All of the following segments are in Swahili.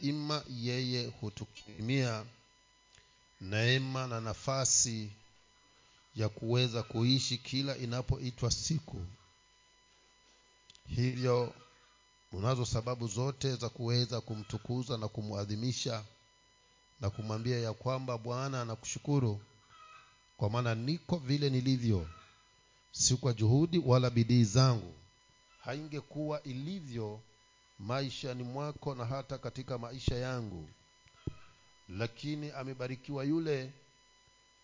ima yeye hutukimia neema na nafasi ya kuweza kuishi kila inapoitwa siku. Hivyo unazo sababu zote za kuweza kumtukuza na kumwadhimisha na kumwambia ya kwamba bwana nakushukuru kwa maana niko vile nilivyo si kwa juhudi wala bidii zangu. Haingekuwa ilivyo maishani mwako na hata katika maisha yangu. Lakini amebarikiwa yule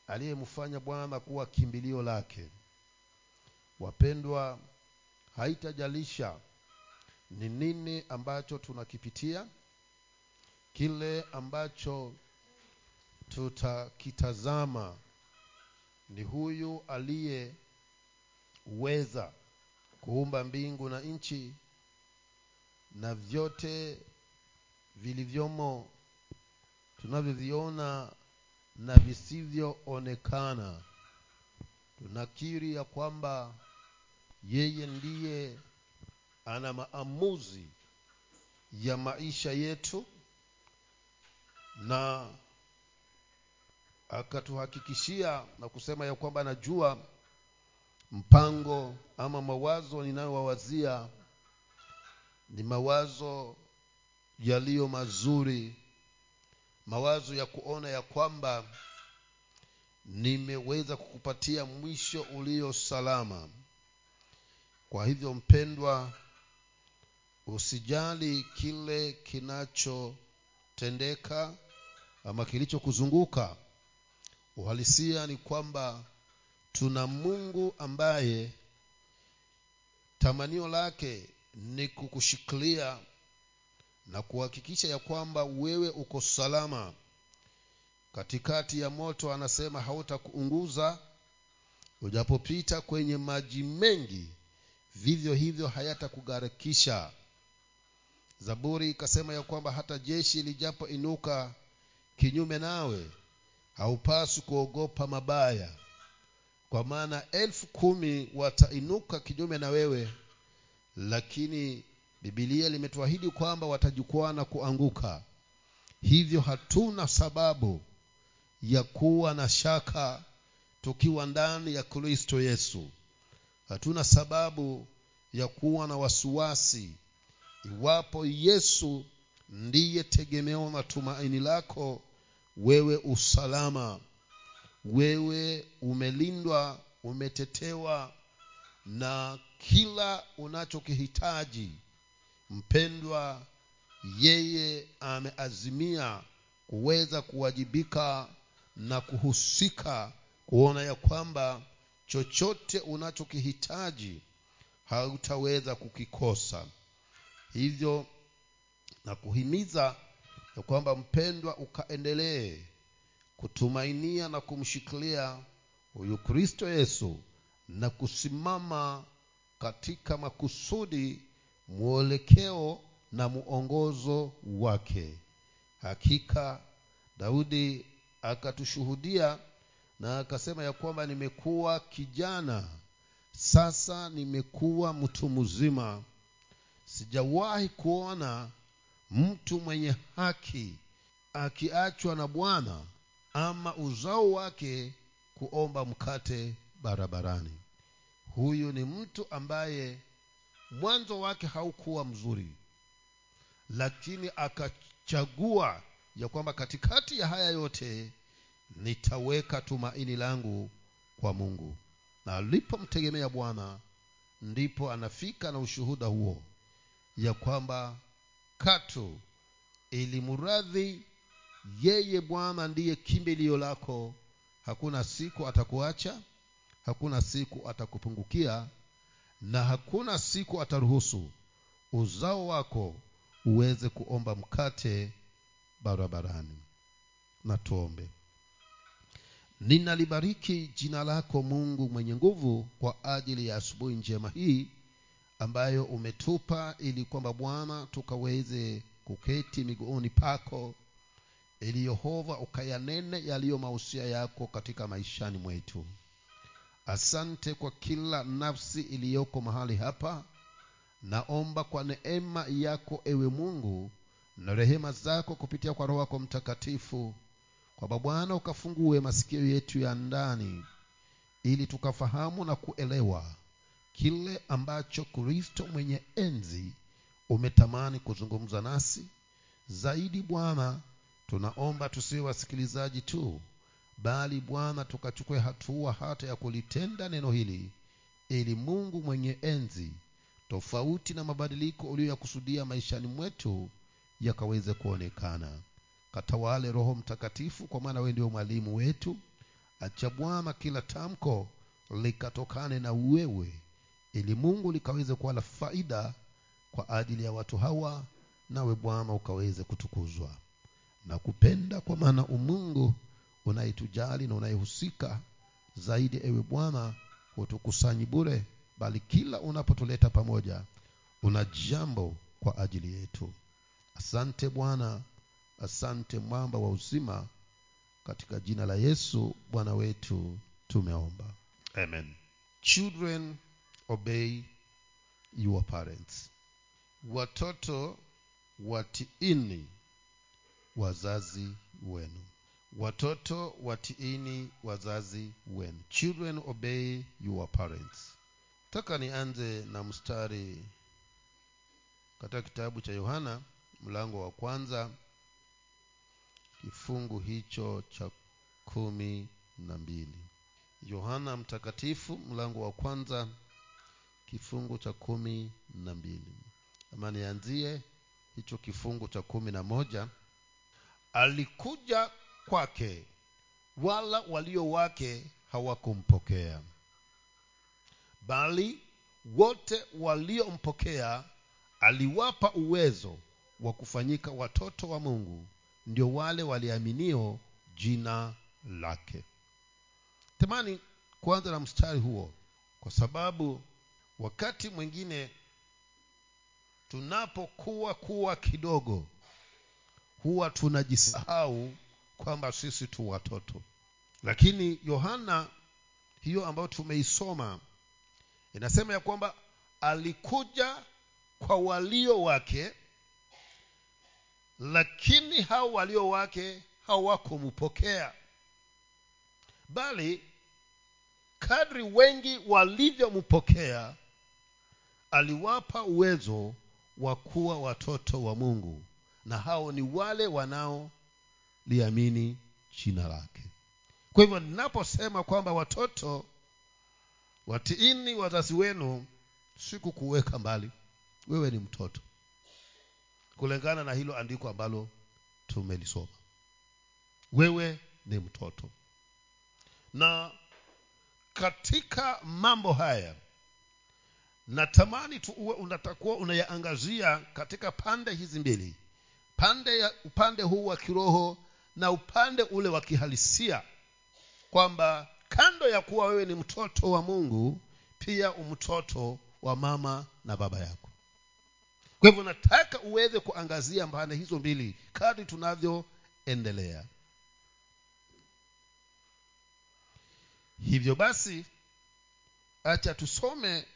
aliyemfanya bwana kuwa kimbilio lake. Wapendwa haitajalisha ni nini ambacho tunakipitia. Kile ambacho tutakitazama ni huyu aliyeweza kuumba mbingu na nchi na vyote vilivyomo tunavyoviona na visivyoonekana. Tunakiri ya kwamba yeye ndiye ana maamuzi ya maisha yetu na akatuhakikishia na kusema ya kwamba anajua mpango ama mawazo ninayowawazia ni mawazo yaliyo mazuri mawazo ya kuona ya kwamba nimeweza kukupatia mwisho ulio salama. Kwa hivyo mpendwa usijali kile kinachotendeka ama kilichokuzunguka. Uhalisia ni kwamba tuna mungu ambaye tamanio lake ni kukushikilia na kuhakikisha ya kwamba wewe uko salama. Katikati ya moto anasema hautakuunguza ujapopita kwenye maji mengi vivyo hivyo hayatakugharikisha zaburi ikasema ya kwamba hata jeshi lijapoinuka kinyume nawe haupaswi kuogopa mabaya. Kwa maana elfu kumi watainuka kinyume na wewe lakini bibilia limetuahidi kwamba watajukwaa na kuanguka. Hivyo hatuna sababu ya kuwa na shaka tukiwa ndani ya kristo yesu. Hatuna sababu ya kuwa na wasiwasi iwapo yesu ndiye tegemeo na tumaini lako wewe usalama. Wewe umelindwa umetetewa na kila unachokihitaji mpendwa yeye ameazimia kuweza kuwajibika na kuhusika kuona ya kwamba chochote unachokihitaji hautaweza kukikosa. Hivyo na kuhimiza ya kwamba mpendwa ukaendelee kutumainia na kumshikilia huyu kristo yesu na kusimama katika makusudi mwelekeo na muongozo wake. Hakika daudi akatushuhudia na akasema ya kwamba nimekuwa kijana sasa nimekuwa mtu mzima. Sijawahi kuona mtu mwenye haki akiachwa na bwana ama uzao wake kuomba mkate barabarani huyu ni mtu ambaye mwanzo wake haukuwa mzuri lakini akachagua ya kwamba katikati ya haya yote nitaweka tumaini langu kwa mungu. Na alipomtegemea bwana ndipo anafika na ushuhuda huo ya kwamba katu ilimradhi yeye bwana ndiye kimbilio lako. Hakuna siku atakuacha hakuna siku atakupungukia na hakuna siku ataruhusu uzao wako uweze kuomba mkate barabarani. Na tuombe. Ninalibariki jina lako mungu mwenye nguvu kwa ajili ya asubuhi njema hii ambayo umetupa ili kwamba bwana tukaweze kuketi miguuni pako ili yehova ukayanene yaliyo mausia yako katika maishani mwetu asante kwa kila nafsi iliyoko mahali hapa. Naomba kwa neema yako ewe mungu na rehema zako kupitia kwa roho yako mtakatifu kwamba bwana ukafungue masikio yetu ya ndani ili tukafahamu na kuelewa kile ambacho kristo mwenye enzi umetamani kuzungumza nasi. Zaidi bwana tunaomba tusiwe wasikilizaji tu bali bwana tukachukue hatua hata ya kulitenda neno hili ili mungu mwenye enzi tofauti na mabadiliko uliyoyakusudia maishani mwetu yakaweze kuonekana. Katawale roho mtakatifu kwa maana wewe ndio mwalimu wetu. Acha bwana kila tamko likatokane na wewe ili mungu likaweze kuwa la faida kwa ajili ya watu hawa nawe bwana ukaweze kutukuzwa. Na kupenda kwa maana umungu unayetujali na unayehusika zaidi ewe bwana hutukusanyi bure bali kila unapotuleta pamoja una jambo kwa ajili yetu. Asante bwana asante mwamba wa uzima katika jina la yesu bwana wetu tumeomba. Amen. Children obey your parents. Watoto watiini wazazi wenu watoto watiini wazazi wenu. Children obey your parents. Taka nianze na mstari katika kitabu cha yohana mlango wa kwanza kifungu hicho cha kumi na mbili. Yohana mtakatifu mlango wa kwanza kifungu cha kumi na mbili. Ama nianzie hicho kifungu cha kumi na moja. Alikuja kwake. Wala walio wake hawakumpokea. Bali wote waliompokea aliwapa uwezo wa kufanyika watoto wa mungu ndio wale waliaminio jina lake. Tamani kuanza na mstari huo kwa sababu wakati mwingine tunapokuwa kuwa kidogo huwa tunajisahau kwamba sisi tu watoto. Lakini yohana hiyo ambayo tumeisoma inasema ya kwamba alikuja kwa walio wake lakini hao walio wake hawakumpokea bali kadri wengi walivyompokea aliwapa uwezo wa kuwa watoto wa mungu. Na hao ni wale wanaoliamini jina lake. Kwa hivyo ninaposema kwamba watoto watiini wazazi wenu sikukuweka mbali. Wewe ni mtoto. Kulingana na hilo andiko ambalo tumelisoma. Wewe ni mtoto. Na katika mambo haya natamani tu uwe unatakuwa unayaangazia katika pande hizi mbili. Pande ya upande huu wa kiroho na upande ule wa kihalisia kwamba kando ya kuwa wewe ni mtoto wa mungu pia umtoto wa mama na baba yako. Kwa hivyo nataka uweze kuangazia mbane hizo mbili kadri tunavyoendelea. Hivyo basi acha tusome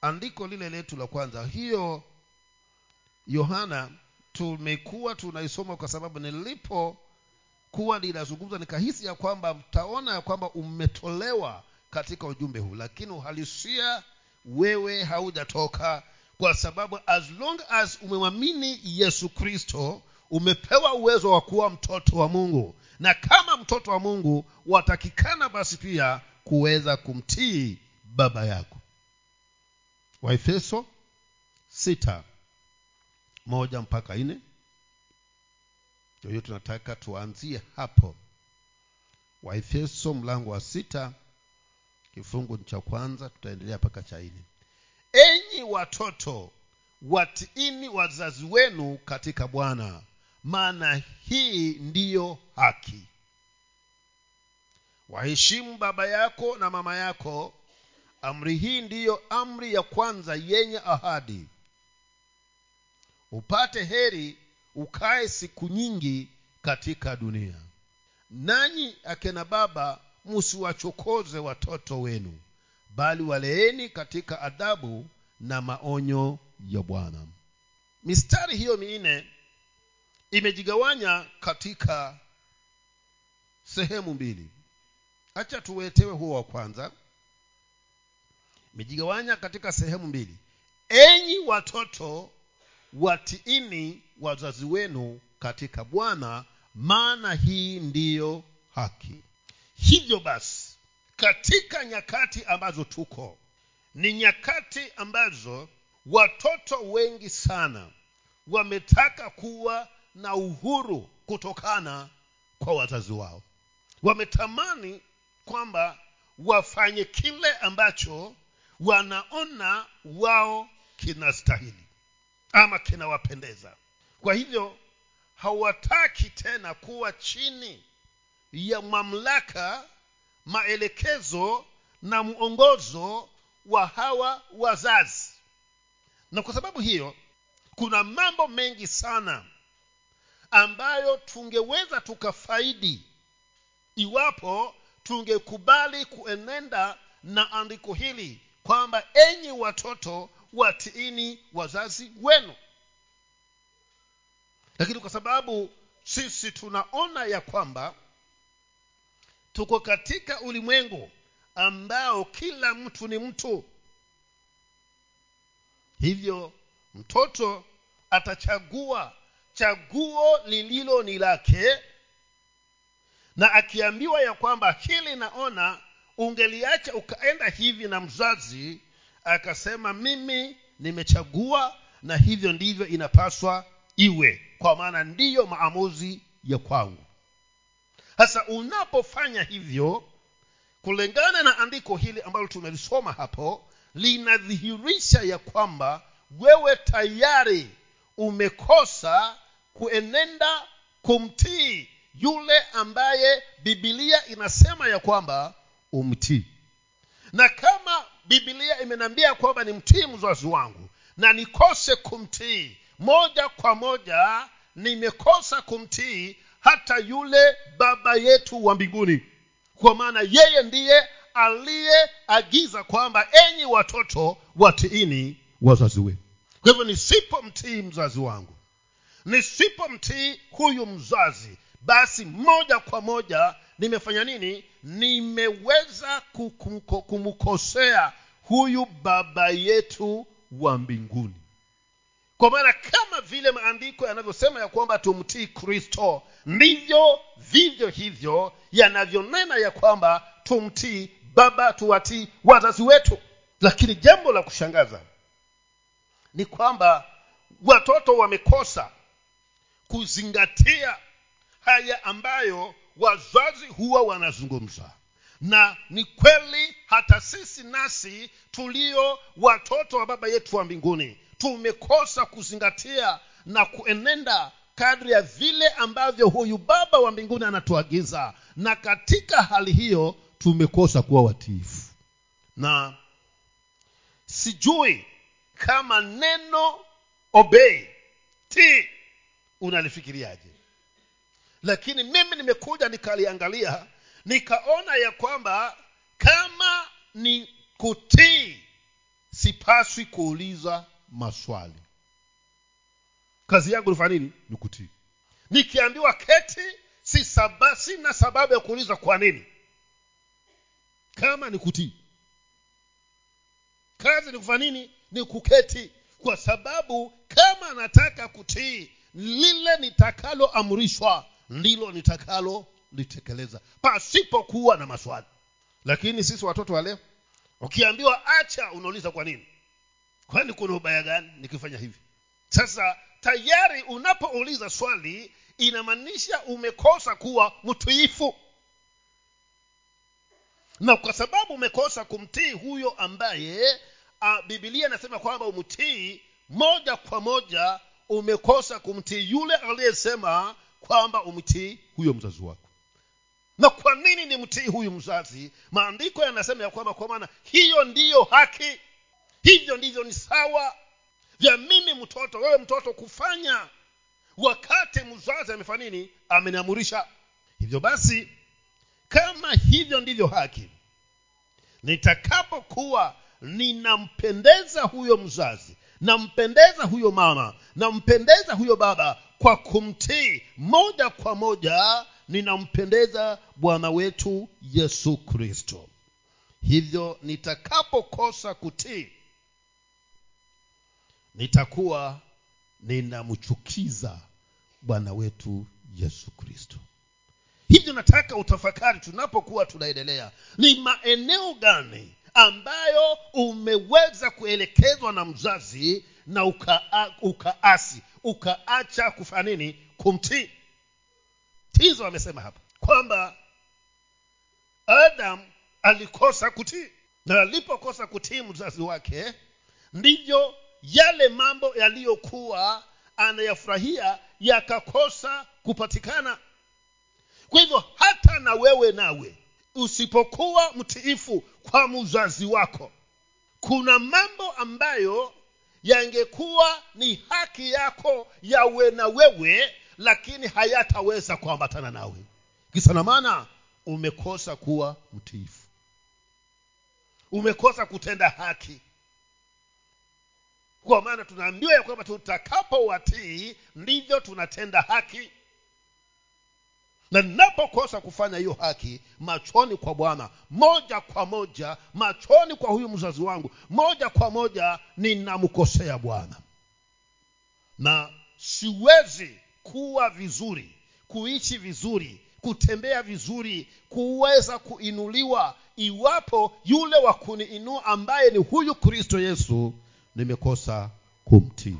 andiko lile letu la kwanza. Hiyo yohana tumekuwa tunaisoma kwa sababu nilipokuwa linazungumza nikahisi ya kwamba mtaona ya kwamba umetolewa katika ujumbe huu. Lakini uhalisia wewe haujatoka kwa sababu as long as umemwamini yesu kristo umepewa uwezo wa kuwa mtoto wa mungu. Na kama mtoto wa mungu watakikana basi pia kuweza kumtii baba yako. Waefeso sita moja mpaka nne. Hiyo tunataka tuanzie hapo. Waefeso mlango wa sita kifungu cha kwanza tutaendelea mpaka cha nne. Enyi watoto watiini wazazi wenu katika bwana maana hii ndiyo haki. Waheshimu baba yako na mama yako. Amri hii ndiyo amri ya kwanza yenye ahadi upate heri ukae siku nyingi katika dunia. Nanyi akena baba musiwachokoze watoto wenu bali waleeni katika adhabu na maonyo ya bwana. Mistari hiyo minne imejigawanya katika sehemu mbili. Hacha tuwetewe huo wa kwanza. Imejigawanya katika sehemu mbili. Enyi watoto watiini wazazi wenu katika bwana maana hii ndiyo haki. Hivyo basi katika nyakati ambazo tuko ni nyakati ambazo watoto wengi sana wametaka kuwa na uhuru kutokana kwa wazazi wao. Wametamani kwamba wafanye kile ambacho wanaona wao kinastahili ama kinawapendeza. Kwa hivyo hawataki tena kuwa chini ya mamlaka maelekezo na mwongozo wa hawa wazazi. Na kwa sababu hiyo kuna mambo mengi sana ambayo tungeweza tukafaidi iwapo tungekubali kuenenda na andiko hili kwamba enyi watoto watiini wazazi wenu. Lakini kwa sababu sisi tunaona ya kwamba tuko katika ulimwengu ambao kila mtu ni mtu. Hivyo mtoto atachagua chaguo lililo ni lake na akiambiwa ya kwamba hili naona ungeliacha ukaenda hivi na mzazi akasema mimi nimechagua na hivyo ndivyo inapaswa iwe kwa maana ndiyo maamuzi ya kwangu. Sasa unapofanya hivyo kulingana na andiko hili ambalo tumelisoma hapo linadhihirisha ya kwamba wewe tayari umekosa kuenenda kumtii yule ambaye bibilia inasema ya kwamba umtii. Na kama bibilia imeniambia kwamba ni mtii mzazi wangu na nikose kumtii. Moja kwa moja nimekosa kumtii hata yule baba yetu wa mbinguni. Kwa maana yeye ndiye aliyeagiza kwamba enyi watoto watiini wazazi wenu. Kwa hivyo nisipomtii mzazi wangu nisipomtii huyu mzazi basi moja kwa moja nimefanya nini? Nimeweza kumkosea huyu baba yetu wa mbinguni. Kwa maana kama vile maandiko yanavyosema ya kwamba tumtii kristo ndivyo vivyo hivyo yanavyonena ya kwamba tumtii baba tuwatii wazazi wetu. Lakini jambo la kushangaza ni kwamba watoto wamekosa kuzingatia haya ambayo wazazi huwa wanazungumza. Na ni kweli hata sisi nasi tulio watoto wa baba yetu wa mbinguni tumekosa kuzingatia na kuenenda kadri ya vile ambavyo huyu baba wa mbinguni anatuagiza. Na katika hali hiyo tumekosa kuwa watiifu. Na sijui kama neno obei ti unalifikiriaje lakini mimi nimekuja nikaliangalia nikaona ya kwamba kama ni kutii sipaswi kuuliza maswali. Kazi yangu nifanya nini? Ni kutii. Nikiambiwa keti si saba, sina sababu ya kuuliza kwa nini. Kama ni kutii. Kazi ni kufanya nini? Ni kuketi. Kwa sababu kama nataka kutii lile nitakaloamrishwa ndilo nitakalo litekeleza pasipokuwa na maswali. Lakini sisi watoto wa leo ukiambiwa acha unauliza kwa nini? Kwani kuna ubaya gani nikifanya hivi? Sasa tayari unapouliza swali inamaanisha umekosa kuwa mtiifu. Na kwa sababu umekosa kumtii huyo ambaye a, bibilia inasema kwamba umtii moja kwa moja umekosa kumtii yule aliyesema kwamba umtii huyo mzazi wako. Na kwa nini ni mtii huyu mzazi? Maandiko yanasema ya kwamba kwa maana hiyo ndiyo haki. Hivyo ndivyo ni sawa vya mimi mtoto wewe mtoto kufanya. Wakati mzazi amefanya nini? Ameniamurisha. Hivyo basi kama hivyo ndivyo haki nitakapokuwa ninampendeza huyo mzazi nampendeza huyo mama nampendeza huyo baba kwa kumtii moja kwa moja ninampendeza bwana wetu yesu kristo. Hivyo nitakapokosa kutii nitakuwa ninamchukiza bwana wetu yesu kristo. Hivyo nataka utafakari tunapokuwa tunaendelea ni maeneo gani ambayo umeweza kuelekezwa na mzazi na uka, ukaasi ukaacha kufanya nini? Kumtii. Tizo amesema hapa kwamba adam alikosa kutii. Na alipokosa kutii mzazi wake ndivyo yale mambo yaliyokuwa anayafurahia yakakosa kupatikana. Kwa hivyo hata na wewe nawe usipokuwa mtiifu kwa mzazi wako kuna mambo ambayo yangekuwa ni haki yako yawe na wewe lakini hayataweza kuambatana nawe. Kisa na maana umekosa kuwa mtiifu. Umekosa kutenda haki. Kwa maana tunaambiwa ya kwamba tutakapowatii ndivyo tunatenda haki na ninapokosa kufanya hiyo haki machoni kwa bwana moja kwa moja machoni kwa huyu mzazi wangu moja kwa moja ninamkosea bwana. Na siwezi kuwa vizuri kuishi vizuri kutembea vizuri kuweza kuinuliwa iwapo yule wa kuniinua ambaye ni huyu kristo yesu nimekosa kumtii.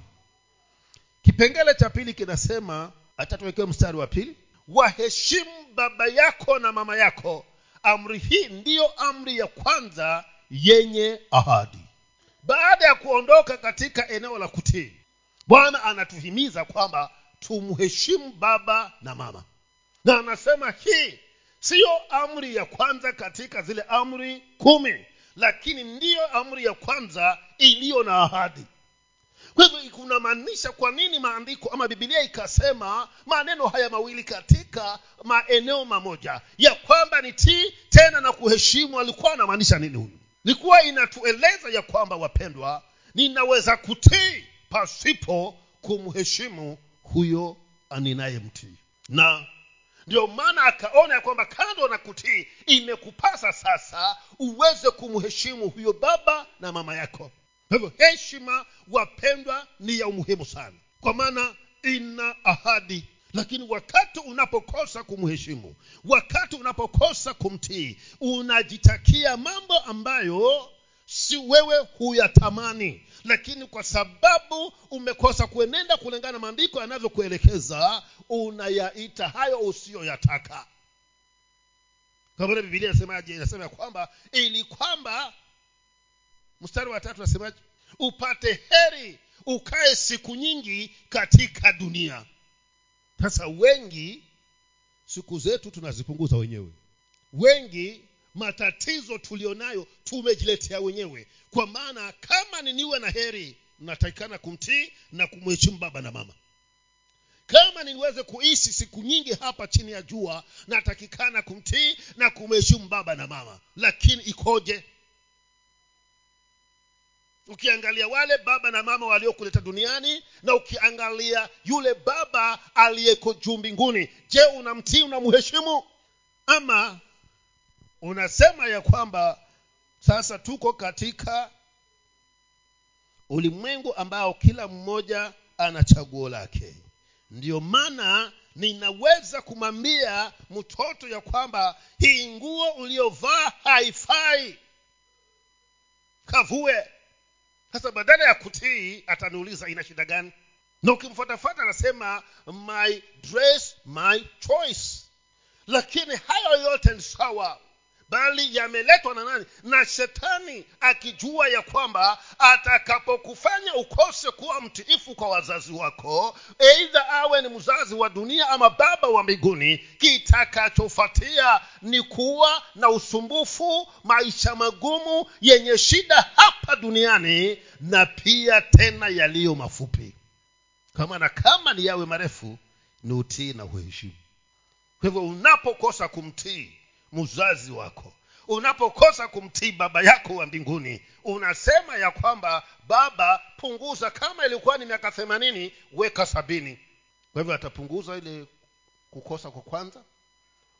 Kipengele cha pili kinasema hata tuwekewe mstari wa pili waheshimu baba yako na mama yako. Amri hii ndiyo amri ya kwanza yenye ahadi. Baada ya kuondoka katika eneo la kutii bwana anatuhimiza kwamba tumheshimu baba na mama. Na anasema hii siyo amri ya kwanza katika zile amri kumi lakini ndiyo amri ya kwanza iliyo na ahadi kwa hivyo kunamaanisha kwa nini maandiko ama bibilia ikasema maneno haya mawili katika maeneo mamoja? Ya kwamba ni tii tena na kuheshimu alikuwa anamaanisha nini huyu? Likuwa inatueleza ya kwamba wapendwa ninaweza kutii pasipo kumheshimu huyo aninayemtii na ndio maana akaona ya kwamba kando na kutii imekupasa sasa uweze kumheshimu huyo baba na mama yako kwa hivyo heshima wapendwa ni ya umuhimu sana. Kwa maana ina ahadi. Lakini wakati unapokosa kumheshimu wakati unapokosa kumtii unajitakia mambo ambayo si wewe huyatamani. Lakini kwa sababu umekosa kuenenda kulingana na maandiko yanavyokuelekeza unayaita hayo usiyoyataka. Kwa vile bibilia inasemaje inasema ya kwamba ili kwamba mstari wa tatu nasemaje? Upate heri ukae siku nyingi katika dunia. Sasa wengi siku zetu tunazipunguza wenyewe. Wengi matatizo tulionayo tumejiletea wenyewe. Kwa maana kama niniwe na heri natakikana kumtii na kumheshimu baba na mama. Kama niweze kuishi siku nyingi hapa chini ya jua natakikana kumtii na kumheshimu baba na mama. Lakini ikoje ukiangalia wale baba na mama waliokuleta duniani na ukiangalia yule baba aliyeko juu mbinguni je unamtii unamheshimu? Ama unasema ya kwamba sasa tuko katika ulimwengu ambao kila mmoja ana chaguo lake. Ndiyo maana ninaweza kumwambia mtoto ya kwamba hii nguo uliyovaa haifai. Kavue sasa badala ya kutii ataniuliza ina shida gani? Na ukimfuatafuata anasema my dress my choice. Lakini hayo yote ni sawa bali yameletwa na nani? Na shetani akijua ya kwamba atakapokufanya ukose kuwa mtiifu kwa wazazi wako eidha awe ni mzazi wa dunia ama baba wa mbinguni kitakachofuatia ni kuwa na usumbufu maisha magumu yenye shida hapa duniani na pia tena yaliyo mafupi. Kama na kama ni yawe marefu ni utii na uheshimu kwa hivyo unapokosa kumtii mzazi wako. Unapokosa kumtii baba yako wa mbinguni unasema ya kwamba baba punguza kama ilikuwa ni miaka themanini weka sabini. Kwa hivyo atapunguza ile kukosa kwa kwanza.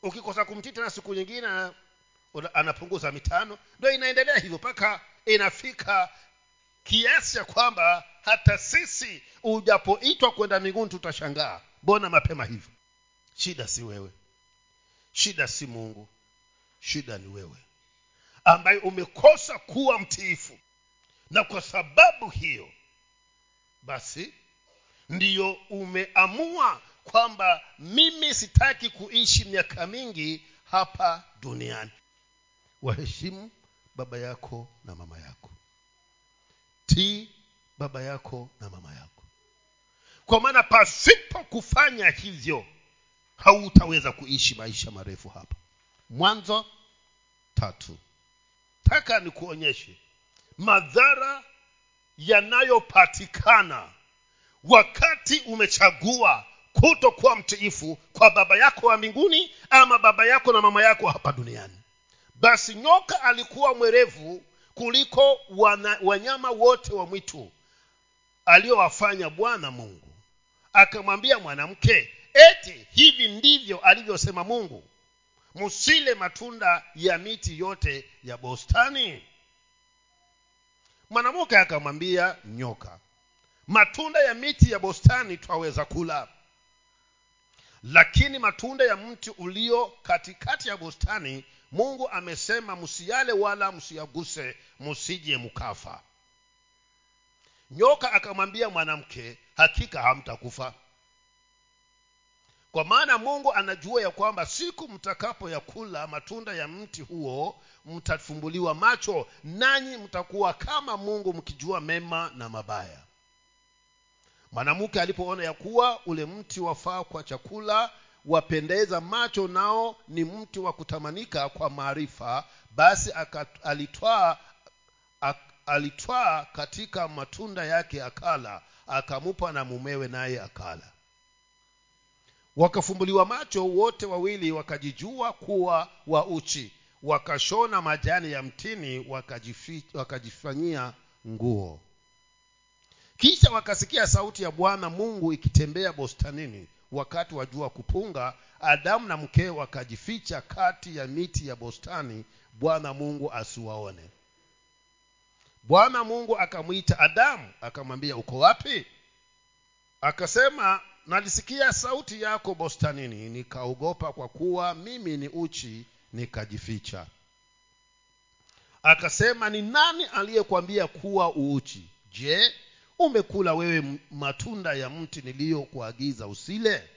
Ukikosa kumtii tena siku nyingine anapunguza mitano. Ndio inaendelea hivyo mpaka inafika kiasi ya kwamba hata sisi ujapoitwa kwenda mbinguni tutashangaa. Mbona mapema hivyo? Shida si wewe. Shida si mungu shida ni wewe ambaye umekosa kuwa mtiifu. Na kwa sababu hiyo basi ndiyo umeamua kwamba mimi sitaki kuishi miaka mingi hapa duniani. Waheshimu baba yako na mama yako. Tii baba yako na mama yako. Kwa maana pasipo kufanya hivyo hautaweza kuishi maisha marefu hapa mwanzo tatu. Taka nikuonyeshe. Madhara yanayopatikana wakati umechagua kutokuwa mtiifu kwa baba yako wa mbinguni ama baba yako na mama yako hapa duniani. Basi nyoka alikuwa mwerevu kuliko wana, wanyama wote wa mwitu aliyowafanya bwana mungu. Akamwambia mwanamke eti hivi ndivyo alivyosema mungu msile matunda ya miti yote ya bostani. Mwanamke akamwambia nyoka matunda ya miti ya bostani twaweza kula. Lakini matunda ya mti ulio katikati ya bustani mungu amesema msiyale wala msiyaguse msije mkafa nyoka akamwambia mwanamke hakika hamtakufa kwa maana mungu anajua ya kwamba siku mtakapo yakula matunda ya mti huo mtafumbuliwa macho nanyi mtakuwa kama mungu mkijua mema na mabaya. Mwanamke alipoona ya kuwa ule mti wafaa kwa chakula wapendeza macho nao ni mti wa kutamanika kwa maarifa basi alitwaa katika matunda yake akala akamupa na mumewe naye akala wakafumbuliwa macho wote wawili wakajijua kuwa wa uchi. Wakashona majani ya mtini wakajifanyia nguo. Kisha wakasikia sauti ya bwana mungu ikitembea bostanini wakati wa jua kupunga adamu na mkee wakajificha kati ya miti ya bostani bwana mungu asiwaone. Bwana mungu akamwita adamu akamwambia uko wapi? Akasema nalisikia sauti yako bostanini nikaogopa kwa kuwa mimi ni uchi nikajificha. Akasema ni nani aliyekwambia kuwa uuchi? Je umekula wewe matunda ya mti niliyokuagiza usile?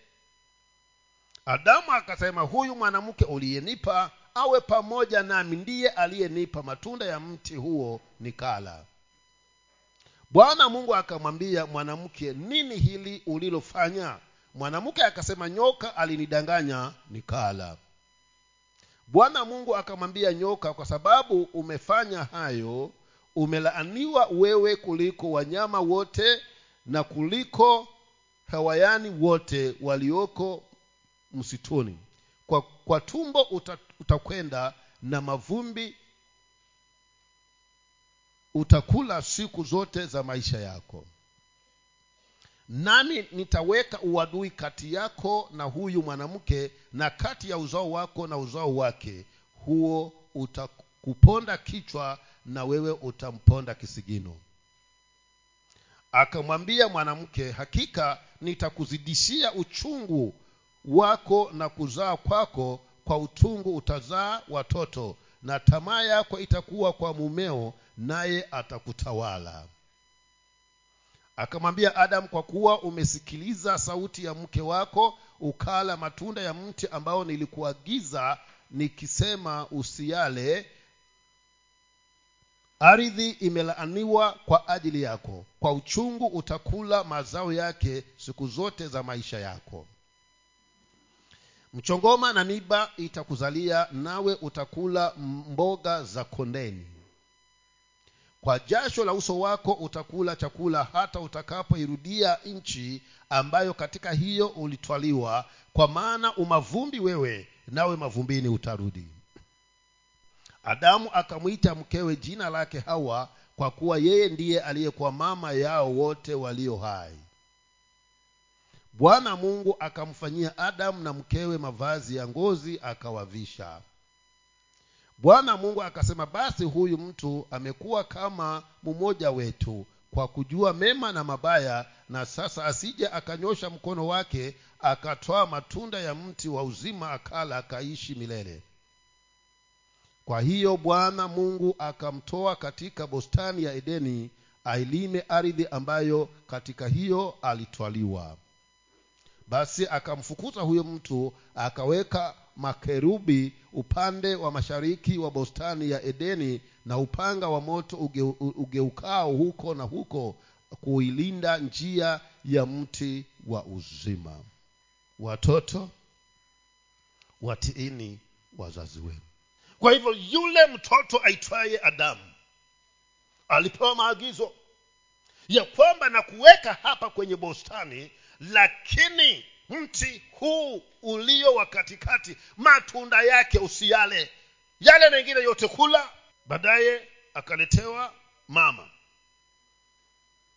Adamu akasema huyu mwanamke uliyenipa awe pamoja nami ndiye aliyenipa matunda ya mti huo nikala bwana mungu akamwambia mwanamke nini hili ulilofanya? Mwanamke akasema nyoka alinidanganya nikala. Bwana mungu akamwambia nyoka kwa sababu umefanya hayo umelaaniwa wewe kuliko wanyama wote na kuliko hawayani wote walioko msituni. Kwa, kwa tumbo uta, utakwenda na mavumbi utakula siku zote za maisha yako. Nami nitaweka uadui kati yako na huyu mwanamke na kati ya uzao wako na uzao wake. Huo utakuponda kichwa na wewe utamponda kisigino. Akamwambia mwanamke hakika nitakuzidishia uchungu wako na kuzaa kwako kwa utungu utazaa watoto na tamaa yako itakuwa kwa mumeo naye atakutawala. Akamwambia adamu kwa kuwa umesikiliza sauti ya mke wako ukala matunda ya mti ambao nilikuagiza nikisema usiale ardhi imelaaniwa kwa ajili yako. Kwa uchungu utakula mazao yake siku zote za maisha yako mchongoma na miba itakuzalia nawe utakula mboga za kondeni. Kwa jasho la uso wako utakula chakula hata utakapoirudia nchi ambayo katika hiyo ulitwaliwa. Kwa maana umavumbi wewe nawe mavumbini utarudi. Adamu akamwita mkewe jina lake hawa kwa kuwa yeye ndiye aliyekuwa mama yao wote walio hai bwana mungu akamfanyia adamu na mkewe mavazi ya ngozi akawavisha. Bwana mungu akasema basi huyu mtu amekuwa kama mmoja wetu kwa kujua mema na mabaya na sasa asije akanyosha mkono wake akatwaa matunda ya mti wa uzima akala akaishi milele. Kwa hiyo bwana mungu akamtoa katika bustani ya edeni ailime ardhi ambayo katika hiyo alitwaliwa basi akamfukuza huyo mtu akaweka makerubi upande wa mashariki wa bustani ya edeni na upanga wa moto uge, ugeukao huko na huko kuilinda njia ya mti wa uzima. Watoto watiini wazazi wenu. Kwa hivyo yule mtoto aitwaye adamu alipewa maagizo ya kwamba na kuweka hapa kwenye bustani lakini mti huu ulio wa katikati matunda yake usiyale. Yale mengine yote kula baadaye akaletewa mama.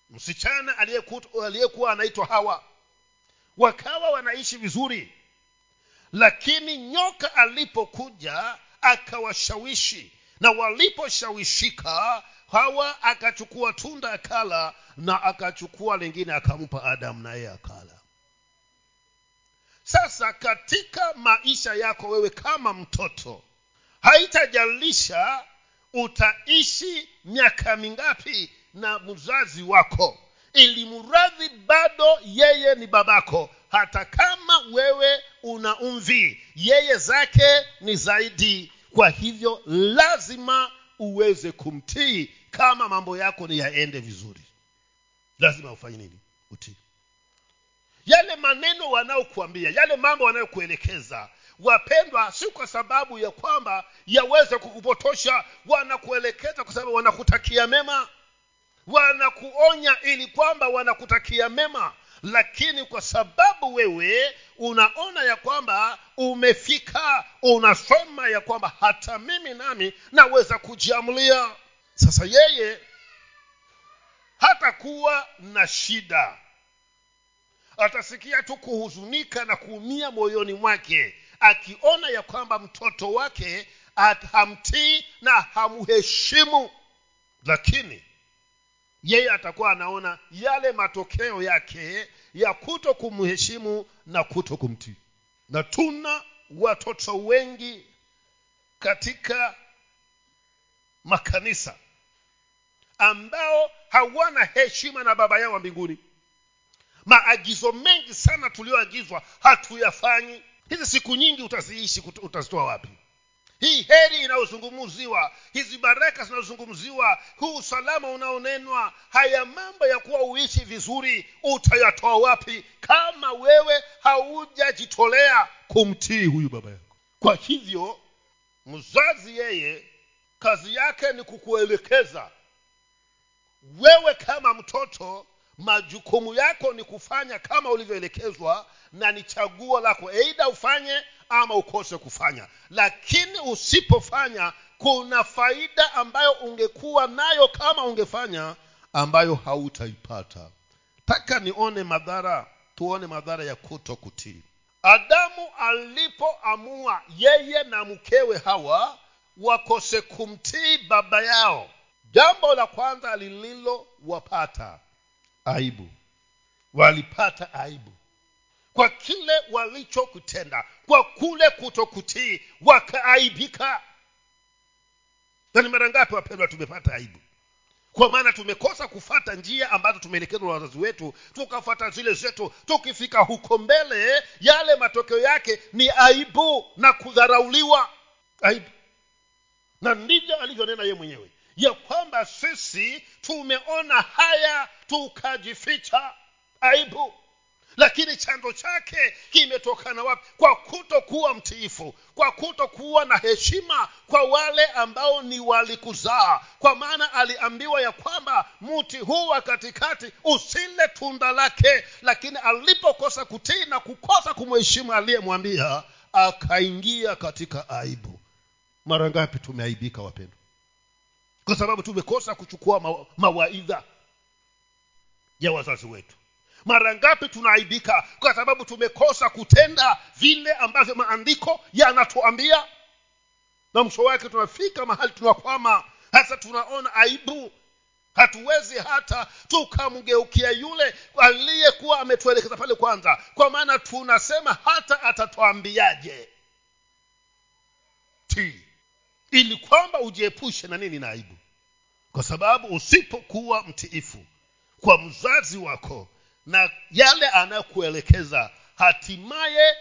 Msichana aliyekuwa anaitwa hawa wakawa wanaishi vizuri. Lakini nyoka alipokuja akawashawishi na waliposhawishika hawa akachukua tunda akala na akachukua lingine akampa adamu naye akala. Sasa katika maisha yako wewe kama mtoto haitajalisha utaishi miaka mingapi na mzazi wako ili mradhi bado yeye ni babako. Hata kama wewe una umvi yeye zake ni zaidi. Kwa hivyo lazima uweze kumtii kama mambo yako ni yaende vizuri lazima ufanye nini? Utii. Yale maneno wanaokuambia yale mambo wanayokuelekeza wapendwa si kwa sababu ya kwamba yaweze kukupotosha wanakuelekeza kwa sababu wanakutakia mema. Wanakuonya ili kwamba wanakutakia mema lakini kwa sababu wewe unaona ya kwamba umefika unasoma ya kwamba hata mimi nami naweza kujiamulia sasa yeye hatakuwa na shida. Atasikia tu kuhuzunika na kuumia moyoni mwake akiona ya kwamba mtoto wake hamtii na hamheshimu. Lakini yeye atakuwa anaona yale matokeo yake ya kuto kumheshimu na kuto kumtii. Na tuna watoto wengi katika makanisa ambao hawana heshima na baba yao wa mbinguni. Maagizo mengi sana tulioagizwa hatuyafanyi. Hizi siku nyingi utaziishi utazitoa wapi? Hii heri inayozungumziwa hizi baraka zinazozungumziwa huu usalama unaonenwa haya mambo ya kuwa uishi vizuri utayatoa wapi? Kama wewe haujajitolea kumtii huyu baba yako. Kwa hivyo mzazi yeye kazi yake ni kukuelekeza wewe kama mtoto majukumu yako ni kufanya kama ulivyoelekezwa na ni chaguo lako. Eidha ufanye ama ukose kufanya. Lakini usipofanya kuna faida ambayo ungekuwa nayo kama ungefanya ambayo hautaipata. Taka nione madhara tuone madhara ya kuto kutii. Adamu alipoamua yeye na mkewe hawa wakose kumtii baba yao jambo la kwanza lililowapata aibu. Walipata aibu. Kwa kile walichokutenda kwa kule kutokutii wakaaibika. Na ni mara ngapi wapendwa tumepata aibu? Kwa maana tumekosa kufata njia ambazo tumeelekezwa na wazazi wetu tukafata zile zetu tukifika huko mbele yale matokeo yake ni aibu na kudharauliwa. Aibu. Na ndivyo alivyonena ye mwenyewe ya kwamba sisi tumeona haya tukajificha. Aibu. Lakini chanzo chake kimetokana wapi? Kwa kutokuwa mtiifu kwa kutokuwa na heshima kwa wale ambao ni walikuzaa. Kwa maana aliambiwa ya kwamba mti huu wa katikati usile tunda lake. Lakini alipokosa kutii na kukosa kumheshimu aliyemwambia akaingia katika aibu. Mara ngapi tumeaibika wapendwa kwa sababu tumekosa kuchukua ma- mawaidha ya wazazi wetu. Mara ngapi tunaaibika kwa sababu tumekosa kutenda vile ambavyo maandiko yanatuambia. Na mwisho wake tunafika mahali tunakwama. Hasa tunaona aibu. Hatuwezi hata tukamgeukia yule aliyekuwa ametuelekeza pale kwanza. Kwa maana tunasema hata atatwambiaje ti ili kwamba ujiepushe na nini na aibu. Kwa sababu usipokuwa mtiifu kwa mzazi wako na yale anayokuelekeza hatimaye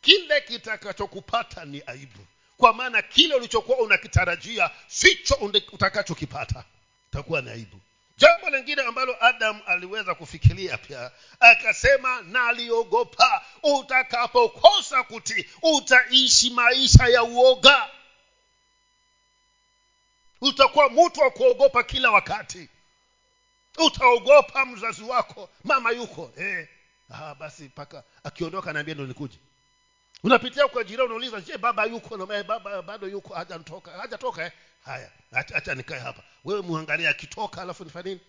kile kitakachokupata ni aibu. Kwa maana kile ulichokuwa unakitarajia sicho utakachokipata. Itakuwa ni aibu. Jambo lingine ambalo adam aliweza kufikiria pia akasema naliogopa. Utakapokosa kuti utaishi maisha ya uoga utakuwa mtu wa kuogopa kila wakati. Utaogopa mzazi wako mama yuko. Eh. ah, basi mpaka akiondoka naambia ndo nikuja unapitia kwa jirani unauliza je baba yuko? Na baba bado yuko hajatoka. Hajatoka eh? haya hacha nikae hapa. Wewe muangalie akitoka alafu nifanye nini?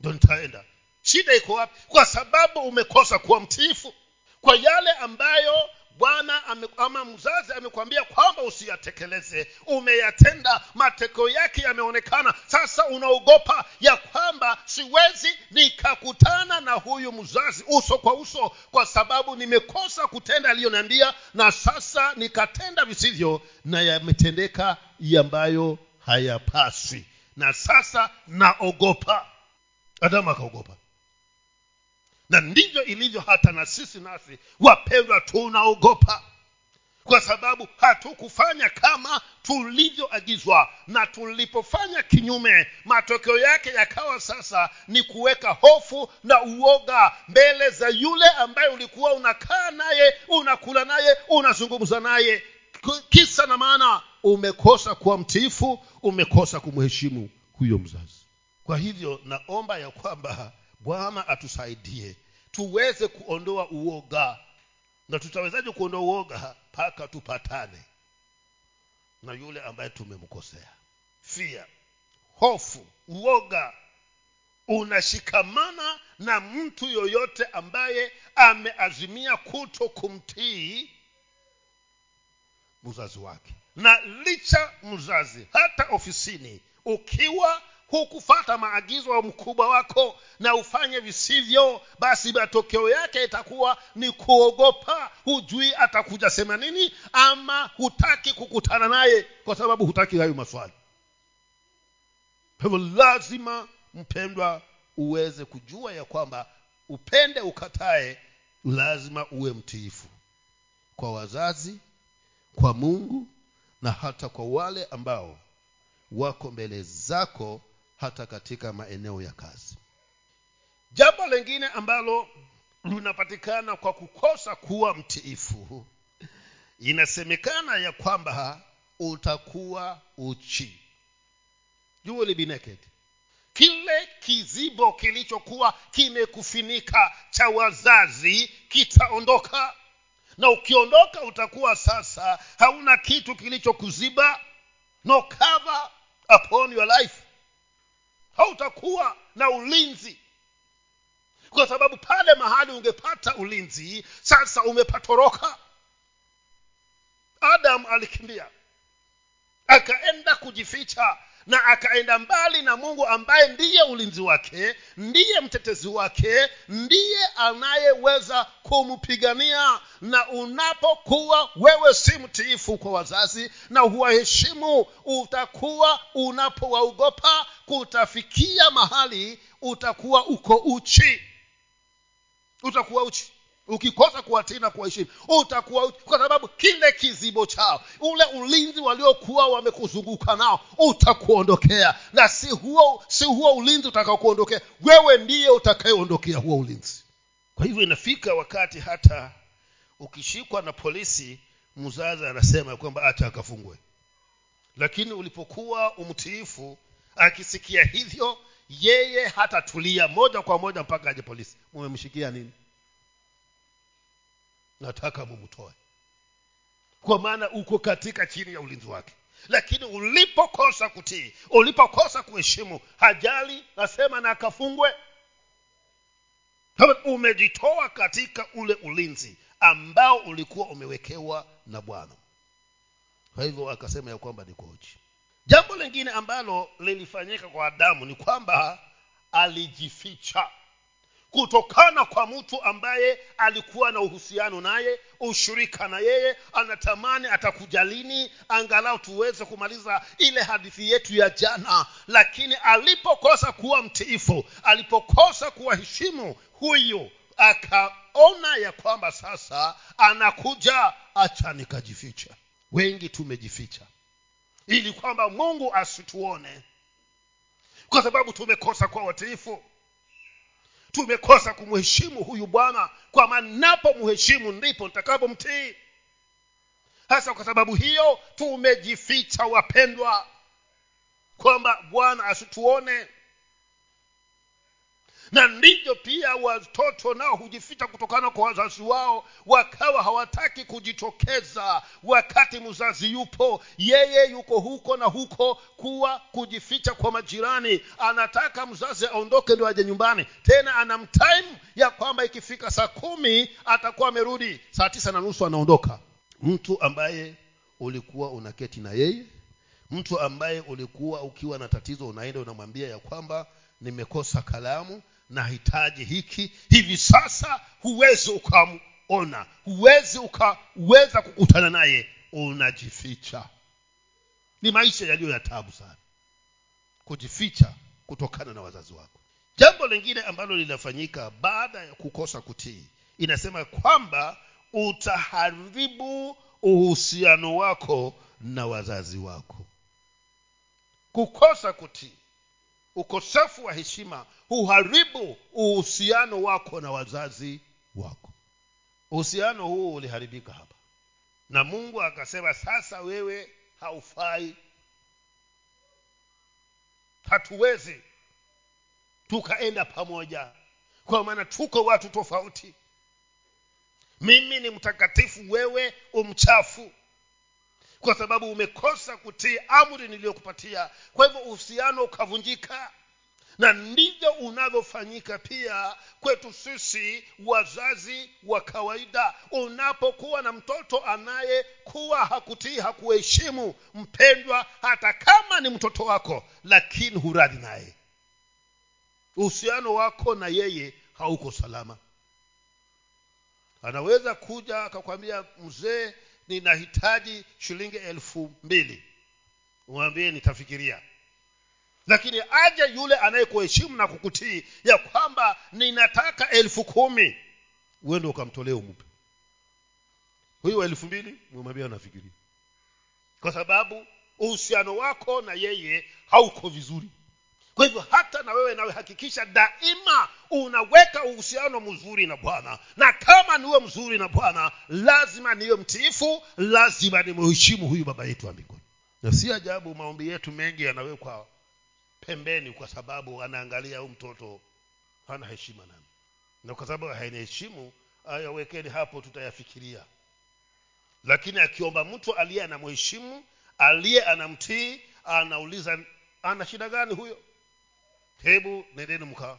Ndo nitaenda. Shida iko wapi? Kwa sababu umekosa kuwa mtiifu. Kwa yale ambayo bwana ama mzazi amekwambia kwamba usiyatekeleze. Umeyatenda matokeo yake yameonekana. Sasa unaogopa ya kwamba siwezi nikakutana na huyu mzazi uso kwa uso kwa sababu nimekosa kutenda aliyoniambia na sasa nikatenda visivyo na yametendeka ambayo hayapaswi. Na sasa naogopa. Adamu akaogopa na ndivyo ilivyo hata na sisi nasi. Wapendwa tunaogopa. Kwa sababu hatukufanya kama tulivyoagizwa. Na tulipofanya kinyume matokeo yake yakawa sasa ni kuweka hofu na uoga mbele za yule ambaye ulikuwa unakaa naye unakula naye unazungumza naye. Kisa na maana umekosa kuwa mtiifu umekosa kumheshimu huyo mzazi. Kwa hivyo naomba ya kwamba bwana atusaidie tuweze kuondoa uoga. Na tutawezaje kuondoa uoga? Mpaka tupatane na yule ambaye tumemkosea. Fia hofu uoga. Unashikamana na mtu yoyote ambaye ameazimia kuto kumtii mzazi wake. Na licha mzazi hata ofisini ukiwa hukufata maagizo ya mkubwa wako na ufanye visivyo basi matokeo yake itakuwa ni kuogopa. Hujui atakuja sema nini ama hutaki kukutana naye kwa sababu hutaki hayo maswali. Kwa hivyo lazima mpendwa uweze kujua ya kwamba upende ukatae lazima uwe mtiifu kwa wazazi kwa mungu na hata kwa wale ambao wako mbele zako hata katika maeneo ya kazi. Jambo lingine ambalo linapatikana kwa kukosa kuwa mtiifu inasemekana ya kwamba utakuwa uchi. You kile kizibo kilichokuwa kimekufinika cha wazazi kitaondoka. Na ukiondoka utakuwa sasa hauna kitu kilichokuziba. No cover upon your life hautakuwa na ulinzi. Kwa sababu pale mahali ungepata ulinzi sasa umepatoroka. Adam alikimbia akaenda kujificha na akaenda mbali na mungu ambaye ndiye ulinzi wake ndiye mtetezi wake ndiye anayeweza kumpigania na unapokuwa wewe si mtiifu kwa wazazi na huwaheshimu utakuwa unapowaogopa kutafikia mahali utakuwa uko uchi. Utakuwa uchi ukikosa kuwatii na kuwaheshimu utakuwa kwa sababu kile kizibo chao ule ulinzi waliokuwa wamekuzunguka nao utakuondokea. Na si huo si huo ulinzi utakaokuondokea wewe ndiye utakayeondokea huo ulinzi. Kwa hivyo inafika wakati hata ukishikwa na polisi mzazi anasema kwamba acha akafungwe. Lakini ulipokuwa umtiifu akisikia hivyo yeye hatatulia moja kwa moja mpaka aje polisi. Mumemshikia nini nataka mumtoe. Kwa maana uko katika chini ya ulinzi wake. Lakini ulipokosa kutii ulipokosa kuheshimu hajali nasema na akafungwe. Umejitoa katika ule ulinzi ambao ulikuwa umewekewa na bwana. Kwa hivyo akasema ya kwamba ni koji jambo lingine ambalo lilifanyika kwa adamu ni kwamba alijificha kutokana kwa mtu ambaye alikuwa na uhusiano naye ushirika na yeye anatamani atakuja lini angalau tuweze kumaliza ile hadithi yetu ya jana. Lakini alipokosa kuwa mtiifu alipokosa kuwaheshimu huyu akaona ya kwamba sasa anakuja acha nikajificha. Wengi tumejificha ili kwamba mungu asituone kwa sababu tumekosa kuwa watiifu tumekosa kumheshimu huyu bwana. Kwa manapomheshimu napomheshimu ndipo nitakapomtii. Hasa kwa sababu hiyo tumejificha wapendwa kwamba bwana asituone na ndivyo pia watoto nao hujificha kutokana kwa wazazi wao wakawa hawataki kujitokeza wakati mzazi yupo. Yeye yuko huko na huko kuwa kujificha kwa majirani. Anataka mzazi aondoke ndio aje nyumbani. Tena ana mtime ya kwamba ikifika saa kumi atakuwa amerudi. Saa tisa na nusu anaondoka. Mtu ambaye ulikuwa unaketi na yeye mtu ambaye ulikuwa ukiwa na tatizo unaenda unamwambia ya kwamba nimekosa kalamu nahitaji hiki. Hivi sasa huwezi ukamona huwezi ukaweza kukutana naye. Unajificha. Ni maisha yaliyo ya tabu sana. Kujificha kutokana na wazazi wako. Jambo lingine ambalo linafanyika baada ya kukosa kutii inasema kwamba utaharibu uhusiano wako na wazazi wako. Kukosa kutii ukosefu wa heshima huharibu uhusiano wako na wazazi wako. Uhusiano huu uliharibika hapa. Na mungu akasema sasa wewe haufai. Hatuwezi tukaenda pamoja. Kwa maana tuko watu tofauti. Mimi ni mtakatifu wewe umchafu kwa sababu umekosa kutii amri niliyokupatia. Kwa hivyo uhusiano ukavunjika na ndivyo unavyofanyika pia kwetu sisi wazazi wa kawaida. Unapokuwa na mtoto anayekuwa hakutii hakuheshimu mpendwa hata kama ni mtoto wako lakini huradhi naye. Uhusiano wako na yeye hauko salama. Anaweza kuja akakwambia mzee ninahitaji shilingi elfu mbili. Umwambie nitafikiria. Lakini aje yule anayekuheshimu na kukutii ya kwamba ninataka elfu kumi uende ukamtolea umupe huyu elfu mbili mwambie anafikiria. Kwa sababu uhusiano wako na yeye hauko vizuri kwa hivyo hata na wewe nawe hakikisha daima unaweka uhusiano mzuri na bwana. Na kama niwe mzuri na bwana lazima niwe mtiifu lazima nimheshimu huyu baba yetu wa mbinguni. Na si ajabu maombi yetu mengi yanawekwa pembeni kwa sababu anaangalia huyu mtoto hana heshima nami na kwa sababu hainiheshimu ayawekeni hapo tutayafikiria. Lakini akiomba mtu aliye anamheshimu aliye anamtii anauliza ana shida gani huyo hebu nendeni mka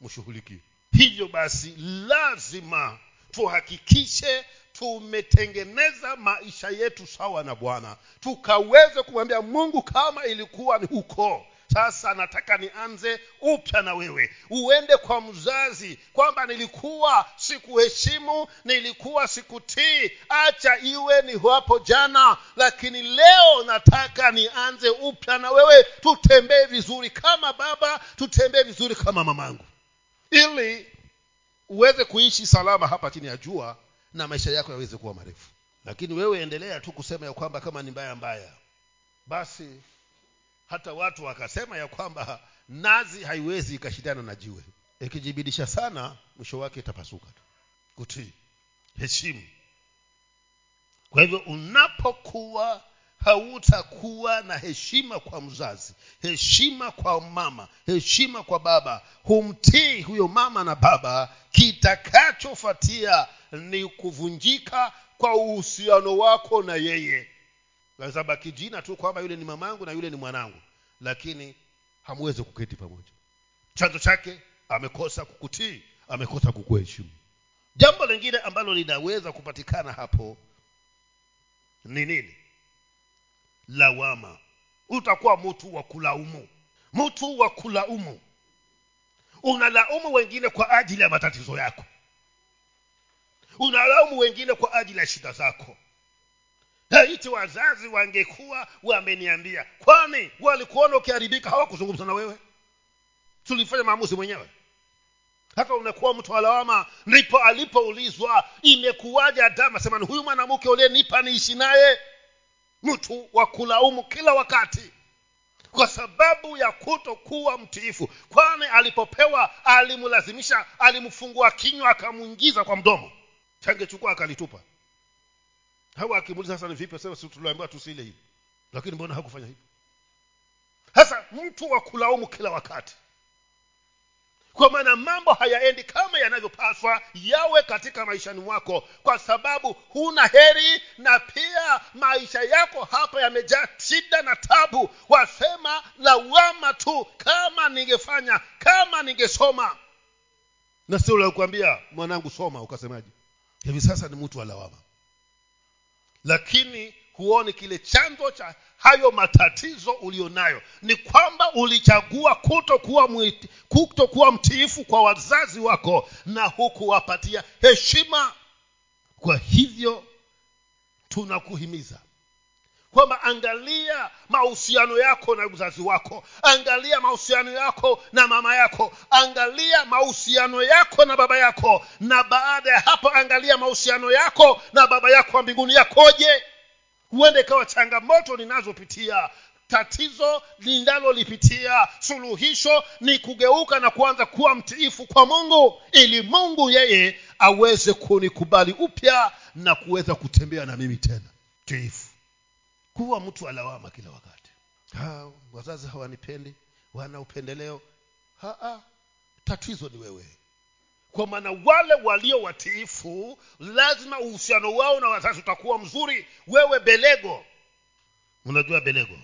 mshughulikie hivyo basi lazima tuhakikishe tumetengeneza maisha yetu sawa na bwana. Tukaweze kumwambia mungu kama ilikuwa ni huko sasa nataka nianze upya na wewe. Uende kwa mzazi kwamba nilikuwa sikuheshimu nilikuwa sikutii. Acha iwe ni hapo jana lakini leo nataka nianze upya na wewe. Tutembee vizuri kama baba tutembee vizuri kama mamangu. Ili uweze kuishi salama hapa chini ya jua na maisha yako yaweze kuwa marefu. Lakini wewe endelea tu kusema ya kwamba kama ni mbaya mbaya basi hata watu wakasema ya kwamba nazi haiwezi ikashindana na jiwe. Ikijibidisha sana mwisho wake itapasuka tu. Kutii. Heshimu. Kwa hivyo unapokuwa hautakuwa na heshima kwa mzazi heshima kwa mama heshima kwa baba humtii huyo mama na baba kitakachofuatia ni kuvunjika kwa uhusiano wako na yeye zabaki jina tu kwamba yule ni mamangu na yule ni mwanangu lakini hamwezi kuketi pamoja. Chanzo chake amekosa kukutii amekosa kukuheshimu. Jambo lingine ambalo linaweza kupatikana hapo ni nini? Lawama. Utakuwa mtu wa kulaumu. Mtu wa kulaumu. Unalaumu wengine kwa ajili ya matatizo yako. Unalaumu wengine kwa ajili ya shida zako laiti wazazi wangekuwa wameniambia kwani walikuona ukiharibika hawakuzungumza na wewe? Tulifanya maamuzi mwenyewe. Hata unakuwa mtu wa lawama ndipo alipoulizwa imekuwaje adamu asemani huyu mwanamke uliyenipa niishi naye. Mtu wa kulaumu kila wakati. Kwa sababu ya kutokuwa mtiifu. Kwani alipopewa alimlazimisha alimfungua kinywa akamwingiza kwa mdomo. Changechukua akalitupa hawa akimuuliza sasa ni vipi? Sema tuliambiwa tusile hivi lakini mbona hakufanya hivi sasa mtu wa kulaumu kila wakati. Kwa maana mambo hayaendi kama yanavyopaswa yawe katika maishani mwako kwa sababu huna heri na pia maisha yako hapa yamejaa shida na tabu. Wasema lawama tu kama ningefanya kama ningesoma. Na sio lakuambia mwanangu soma ukasemaje? Hivi sasa ni mtu wa lawama lakini huoni kile chanzo cha hayo matatizo ulionayo. Ni kwamba ulichagua kutokuwa kutokuwa mtiifu kwa wazazi wako na hukuwapatia heshima. Kwa hivyo tunakuhimiza kwamba angalia mahusiano yako na mzazi wako. Angalia mahusiano yako na mama yako. Angalia mahusiano yako na baba yako. Na baada ya hapo angalia mahusiano yako na baba yako wa mbinguni yakoje? Huenda ikawa changamoto ninazopitia tatizo linalolipitia suluhisho ni kugeuka na kuanza kuwa mtiifu kwa mungu ili mungu yeye aweze kunikubali upya na kuweza kutembea na mimi tena tiifu kuwa mtu alawama kila wakati. Ha, wazazi hawanipendi wana upendeleo. Ha, tatizo ni wewe. Kwa maana wale walio watiifu lazima uhusiano wao na wazazi utakuwa mzuri. Wewe belego. Unajua belego?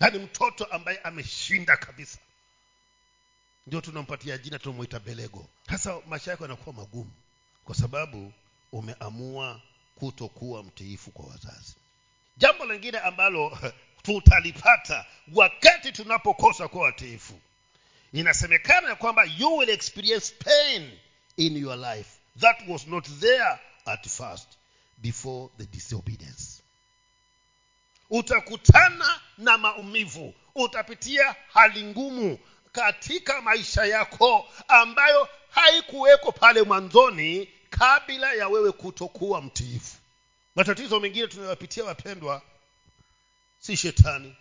Yaani mtoto ambaye ameshinda kabisa. Ndio tunampatia jina tunamwita belego. Sasa maisha yako yanakuwa magumu kwa sababu umeamua kutokuwa mtiifu kwa wazazi jambo lingine ambalo tutalipata wakati tunapokosa kuwa watiifu. Inasemekana ya kwamba you will experience pain in your life that was not there at first before the disobedience. Utakutana na maumivu. Utapitia hali ngumu katika maisha yako ambayo haikuweko pale mwanzoni kabla ya wewe kutokuwa mtiifu matatizo mengine tunayopitia wapendwa si shetani.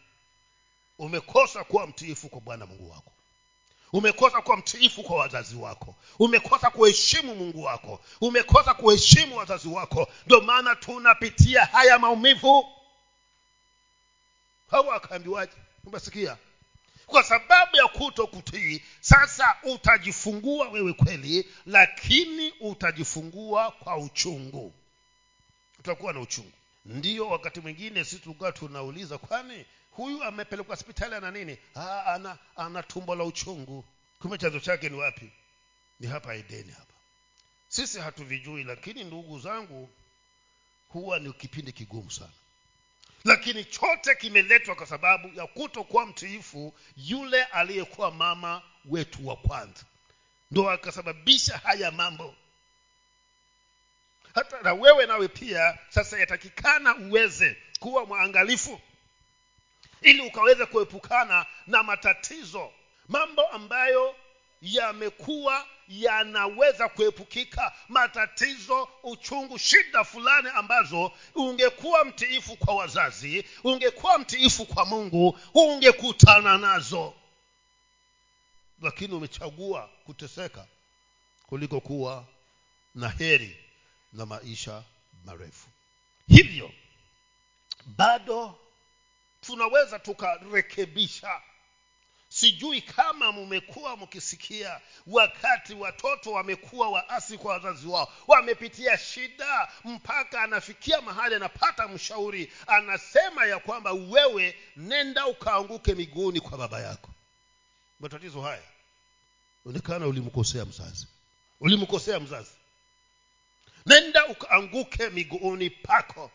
Umekosa kuwa mtiifu kwa bwana mungu wako. Umekosa kuwa mtiifu kwa wazazi wako. Umekosa kuheshimu mungu wako. Umekosa kuheshimu wazazi wako. Ndio maana tunapitia haya maumivu. Hawa akaambiwaje? Umesikia? Kwa sababu ya kuto kutii sasa utajifungua wewe kweli lakini utajifungua kwa uchungu utakuwa na uchungu. Ndiyo wakati mwingine sisi tulikuwa tunauliza kwani huyu amepelekwa hospitali ana nini? Aa, ana ana tumbo la uchungu. Kumbe chanzo chake ni wapi? Ni hapa edeni hapa. Sisi hatuvijui lakini ndugu zangu huwa ni kipindi kigumu sana. Lakini chote kimeletwa kwa sababu ya kutokuwa mtiifu yule aliyekuwa mama wetu wa kwanza. Ndo akasababisha haya mambo hata na wewe nawe pia sasa yatakikana uweze kuwa mwangalifu ili ukaweze kuepukana na matatizo. Mambo ambayo yamekuwa yanaweza kuepukika matatizo uchungu shida fulani ambazo ungekuwa mtiifu kwa wazazi ungekuwa mtiifu kwa mungu ungekutana nazo. Lakini umechagua kuteseka kuliko kuwa na heri na maisha marefu. Hivyo bado tunaweza tukarekebisha. Sijui kama mmekuwa mkisikia wakati watoto wamekuwa waasi kwa wazazi wao. Wamepitia shida mpaka anafikia mahali anapata mshauri. Anasema ya kwamba wewe nenda ukaanguke miguuni kwa baba yako. Matatizo haya onekana ulimkosea mzazi. Ulimkosea mzazi nenda ukaanguke miguuni pako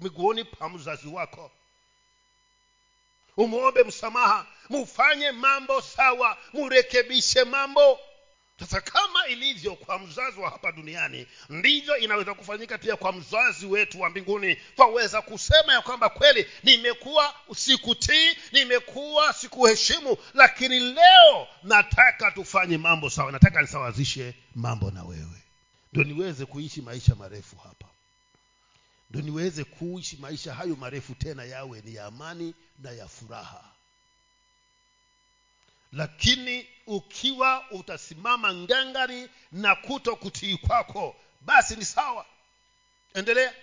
miguuni pa mzazi wako. Umwombe msamaha mufanye mambo sawa murekebishe mambo. Sasa kama ilivyo kwa mzazi wa hapa duniani ndivyo inaweza kufanyika pia kwa mzazi wetu wa mbinguni. Twaweza kusema ya kwamba kweli nimekuwa sikutii nimekuwa sikuheshimu lakini leo nataka tufanye mambo sawa nataka nisawazishe mambo na wewe ndio niweze kuishi maisha marefu hapa. Ndo niweze kuishi maisha hayo marefu tena yawe ni ya amani na ya furaha. Lakini ukiwa utasimama ngangari na kuto kutii kwako basi ni sawa. Endelea.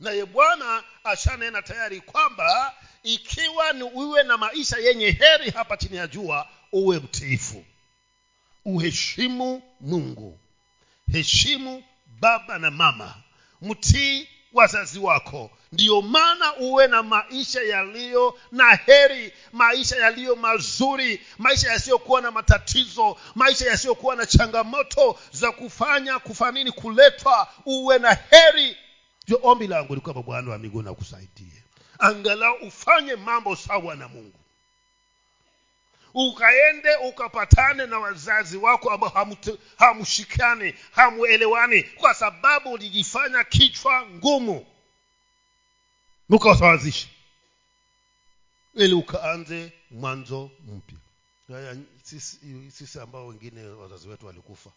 Naye bwana ashanena tayari kwamba ikiwa ni uwe na maisha yenye heri hapa chini ya jua uwe mtiifu uheshimu mungu. Heshimu baba na mama. Mtii wazazi wako. Ndiyo maana uwe na maisha yaliyo na heri maisha yaliyo mazuri maisha yasiyokuwa na matatizo maisha yasiyokuwa na changamoto za kufanya kufanini kuletwa uwe na heri. Ndio ombi langu ni kwamba bwana wa miguu nakusaidie angalau ufanye mambo sawa na mungu ukaende ukapatane na wazazi wako ambao hamshikani hamuelewani kwa sababu ulijifanya kichwa ngumu. Ukawasawazisha ili ukaanze mwanzo mpya. Sisi, sisi ambao wengine wazazi wetu walikufa.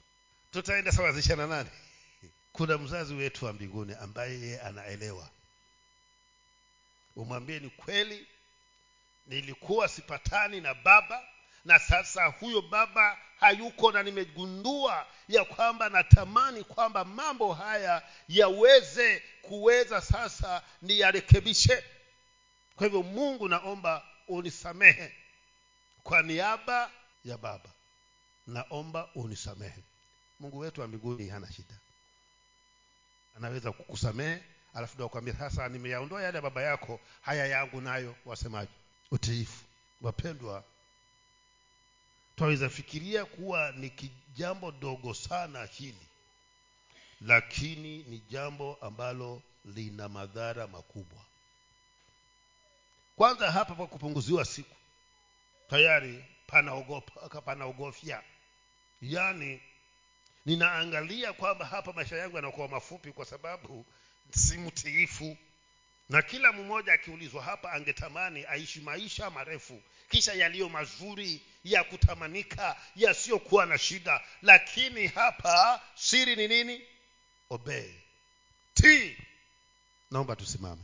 Tutaenda sawazisha na nani? Kuna mzazi wetu wa mbinguni ambaye yeye anaelewa. Umwambie ni kweli nilikuwa sipatani na baba na sasa huyo baba hayuko na nimegundua ya kwamba natamani kwamba mambo haya yaweze kuweza sasa niyarekebishe. Kwa hivyo mungu naomba unisamehe kwa niaba ya baba. Naomba unisamehe. Mungu wetu wa mbinguni hana shida. Anaweza kukusamehe alafu ndo akwambia sasa nimeyaondoa yale ya baba yako haya yangu nayo wasemaji utiifu wapendwa twaweza fikiria kuwa ni kijambo dogo sana hili lakini ni jambo ambalo lina madhara makubwa. Kwanza hapa pa kupunguziwa siku tayari panaogopa panaogofya. Yaani ninaangalia kwamba hapa maisha yangu yanakuwa mafupi kwa sababu si mtiifu na kila mmoja akiulizwa hapa angetamani aishi maisha marefu kisha yaliyo mazuri ya kutamanika yasiyokuwa na shida. Lakini hapa siri ni nini? Obey. Tii naomba tusimame